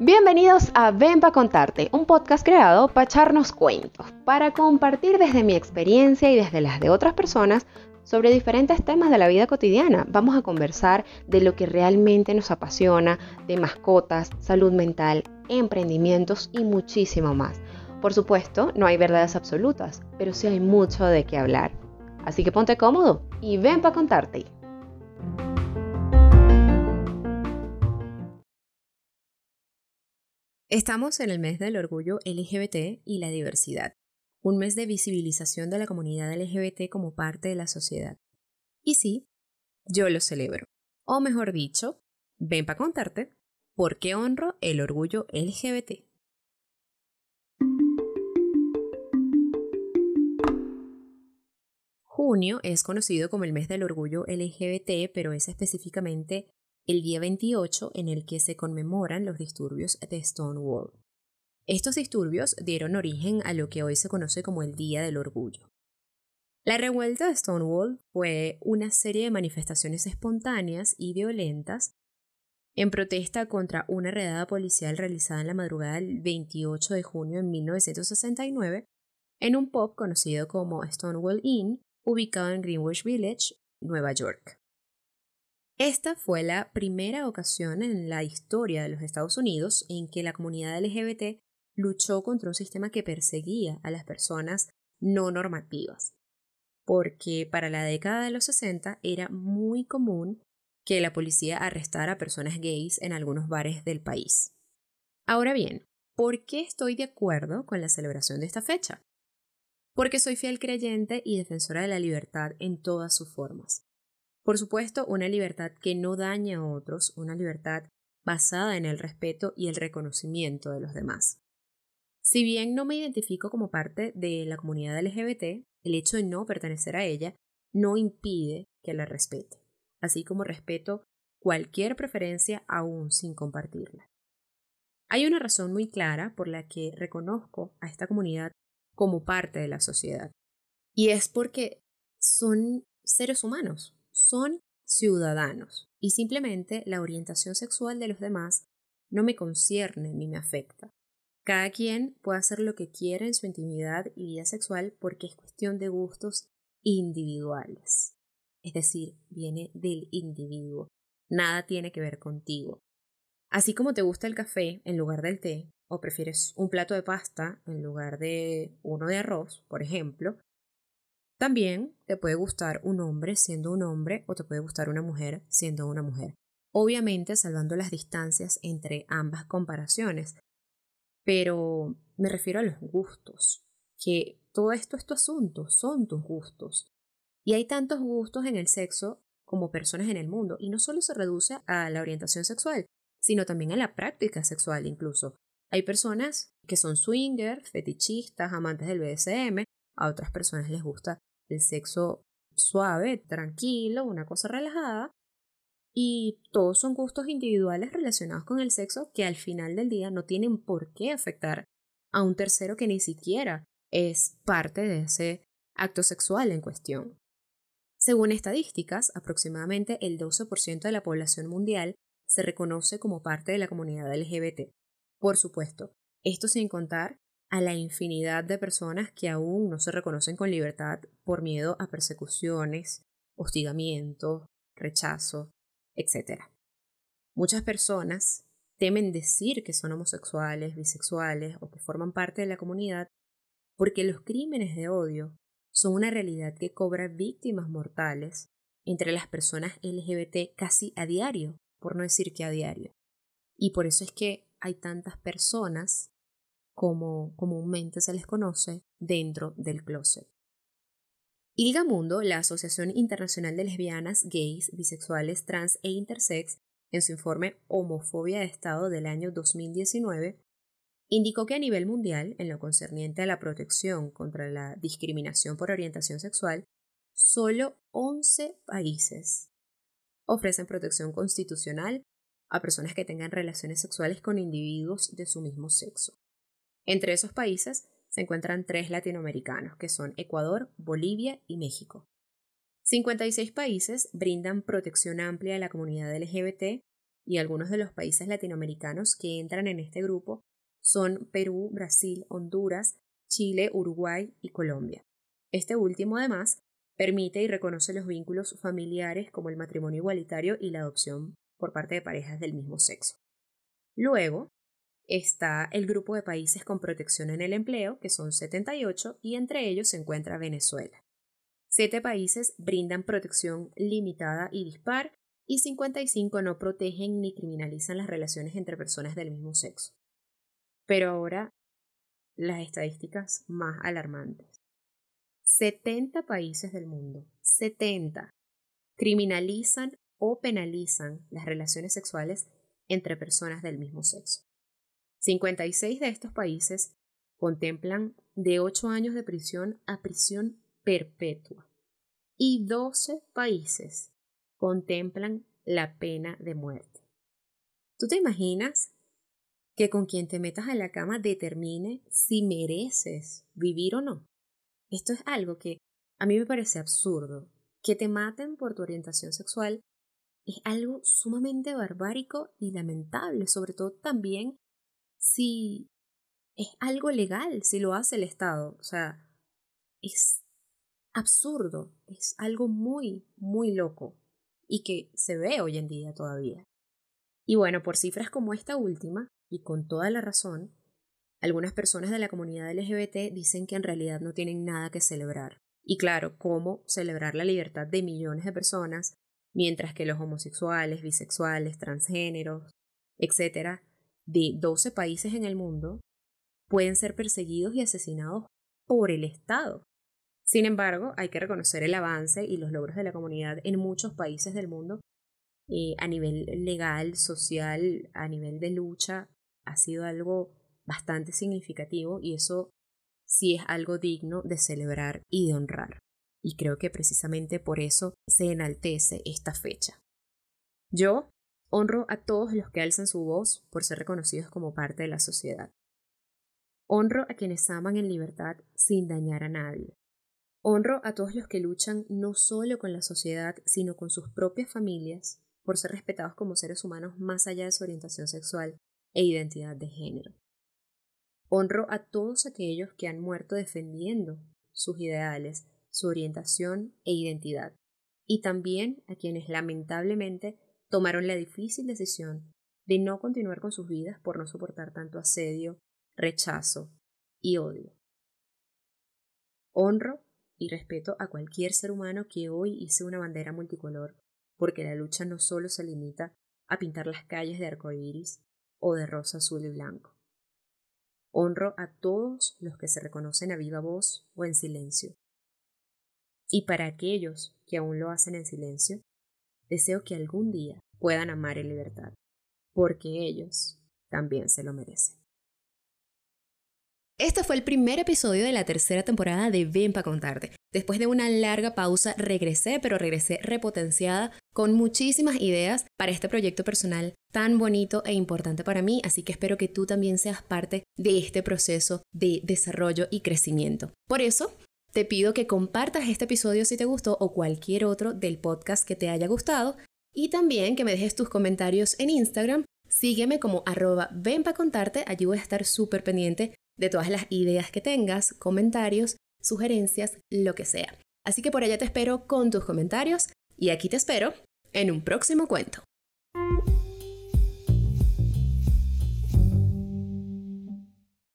Bienvenidos a Ven para contarte, un podcast creado para echarnos cuentos, para compartir desde mi experiencia y desde las de otras personas sobre diferentes temas de la vida cotidiana. Vamos a conversar de lo que realmente nos apasiona, de mascotas, salud mental, emprendimientos y muchísimo más. Por supuesto, no hay verdades absolutas, pero sí hay mucho de qué hablar. Así que ponte cómodo y ven para contarte. Estamos en el mes del orgullo LGBT y la diversidad, un mes de visibilización de la comunidad LGBT como parte de la sociedad. Y sí, yo lo celebro. O mejor dicho, ven para contarte por qué honro el orgullo LGBT. Junio es conocido como el mes del orgullo LGBT, pero es específicamente el día 28 en el que se conmemoran los disturbios de Stonewall. Estos disturbios dieron origen a lo que hoy se conoce como el Día del Orgullo. La revuelta de Stonewall fue una serie de manifestaciones espontáneas y violentas en protesta contra una redada policial realizada en la madrugada del 28 de junio de 1969 en un pub conocido como Stonewall Inn, ubicado en Greenwich Village, Nueva York. Esta fue la primera ocasión en la historia de los Estados Unidos en que la comunidad LGBT luchó contra un sistema que perseguía a las personas no normativas, porque para la década de los 60 era muy común que la policía arrestara a personas gays en algunos bares del país. Ahora bien, ¿por qué estoy de acuerdo con la celebración de esta fecha? Porque soy fiel creyente y defensora de la libertad en todas sus formas. Por supuesto, una libertad que no daña a otros, una libertad basada en el respeto y el reconocimiento de los demás. Si bien no me identifico como parte de la comunidad LGBT, el hecho de no pertenecer a ella no impide que la respete, así como respeto cualquier preferencia aún sin compartirla. Hay una razón muy clara por la que reconozco a esta comunidad como parte de la sociedad, y es porque son seres humanos, son ciudadanos y simplemente la orientación sexual de los demás no me concierne ni me afecta. Cada quien puede hacer lo que quiera en su intimidad y vida sexual porque es cuestión de gustos individuales. Es decir, viene del individuo. Nada tiene que ver contigo. Así como te gusta el café en lugar del té, o prefieres un plato de pasta en lugar de uno de arroz, por ejemplo, también te puede gustar un hombre siendo un hombre o te puede gustar una mujer siendo una mujer. Obviamente salvando las distancias entre ambas comparaciones. Pero me refiero a los gustos, que todo esto es tu asunto, son tus gustos. Y hay tantos gustos en el sexo como personas en el mundo, y no solo se reduce a la orientación sexual, sino también a la práctica sexual incluso. Hay personas que son swingers, fetichistas, amantes del BDSM, a otras personas les gusta el sexo suave, tranquilo, una cosa relajada. Y todos son gustos individuales relacionados con el sexo que al final del día no tienen por qué afectar a un tercero que ni siquiera es parte de ese acto sexual en cuestión. Según estadísticas, aproximadamente el 12% de la población mundial se reconoce como parte de la comunidad LGBT. Por supuesto, esto sin contar a la infinidad de personas que aún no se reconocen con libertad por miedo a persecuciones, hostigamiento, rechazo, etc. Muchas personas temen decir que son homosexuales, bisexuales o que forman parte de la comunidad porque los crímenes de odio son una realidad que cobra víctimas mortales entre las personas LGBT casi a diario, por no decir que a diario. Y por eso es que hay tantas personas como comúnmente se les conoce, dentro del closet. Ilga Mundo, la Asociación Internacional de Lesbianas, Gays, Bisexuales, Trans e Intersex, en su informe Homofobia de Estado del año 2019, indicó que a nivel mundial, en lo concerniente a la protección contra la discriminación por orientación sexual, solo 11 países ofrecen protección constitucional a personas que tengan relaciones sexuales con individuos de su mismo sexo. Entre esos países se encuentran tres latinoamericanos, que son Ecuador, Bolivia y México. 56 países brindan protección amplia a la comunidad LGBT y algunos de los países latinoamericanos que entran en este grupo son Perú, Brasil, Honduras, Chile, Uruguay y Colombia. Este último, además, permite y reconoce los vínculos familiares como el matrimonio igualitario y la adopción por parte de parejas del mismo sexo. Luego está el grupo de países con protección en el empleo, que son 78, y entre ellos se encuentra Venezuela. Siete países brindan protección limitada y dispar, y 55 no protegen ni criminalizan las relaciones entre personas del mismo sexo. Pero ahora, las estadísticas más alarmantes. 70 países del mundo, 70, criminalizan o penalizan las relaciones sexuales entre personas del mismo sexo. 56 de estos países contemplan de 8 años de prisión a prisión perpetua y 12 países contemplan la pena de muerte. ¿Tú te imaginas que con quien te metas a la cama determine si mereces vivir o no? Esto es algo que a mí me parece absurdo. Que te maten por tu orientación sexual es algo sumamente barbárico y lamentable, sobre todo también si es algo legal, si lo hace el Estado. O sea, es absurdo, es algo muy, muy loco y que se ve hoy en día todavía. Y bueno, por cifras como esta última, y con toda la razón, algunas personas de la comunidad LGBT dicen que en realidad no tienen nada que celebrar. Y claro, ¿cómo celebrar la libertad de millones de personas mientras que los homosexuales, bisexuales, transgéneros, etcétera, de 12 países en el mundo pueden ser perseguidos y asesinados por el Estado? Sin embargo, hay que reconocer el avance y los logros de la comunidad en muchos países del mundo eh, a nivel legal, social, a nivel de lucha, ha sido algo bastante significativo y eso sí es algo digno de celebrar y de honrar. Y creo que precisamente por eso se enaltece esta fecha. Yo honro a todos los que alzan su voz por ser reconocidos como parte de la sociedad. Honro a quienes aman en libertad sin dañar a nadie. Honro a todos los que luchan no solo con la sociedad, sino con sus propias familias, por ser respetados como seres humanos más allá de su orientación sexual e identidad de género. Honro a todos aquellos que han muerto defendiendo sus ideales, su orientación e identidad, y también a quienes lamentablemente tomaron la difícil decisión de no continuar con sus vidas por no soportar tanto asedio, rechazo y odio. Honro y respeto a cualquier ser humano que hoy hice una bandera multicolor, porque la lucha no solo se limita a pintar las calles de arcoíris o de rosa, azul y blanco. Honro a todos los que se reconocen a viva voz o en silencio. Y para aquellos que aún lo hacen en silencio, deseo que algún día puedan amar en libertad, porque ellos también se lo merecen. Este fue el primer episodio de la tercera temporada de Ven para contarte. Después de una larga pausa regresé, pero regresé repotenciada con muchísimas ideas para este proyecto personal tan bonito e importante para mí, así que espero que tú también seas parte de este proceso de desarrollo y crecimiento. Por eso, te pido que compartas este episodio si te gustó o cualquier otro del podcast que te haya gustado y también que me dejes tus comentarios en Instagram. Sígueme como arroba ven para contarte, a estar súper pendiente de todas las ideas que tengas, comentarios, sugerencias, lo que sea. Así que por allá te espero con tus comentarios y aquí te espero en un próximo cuento.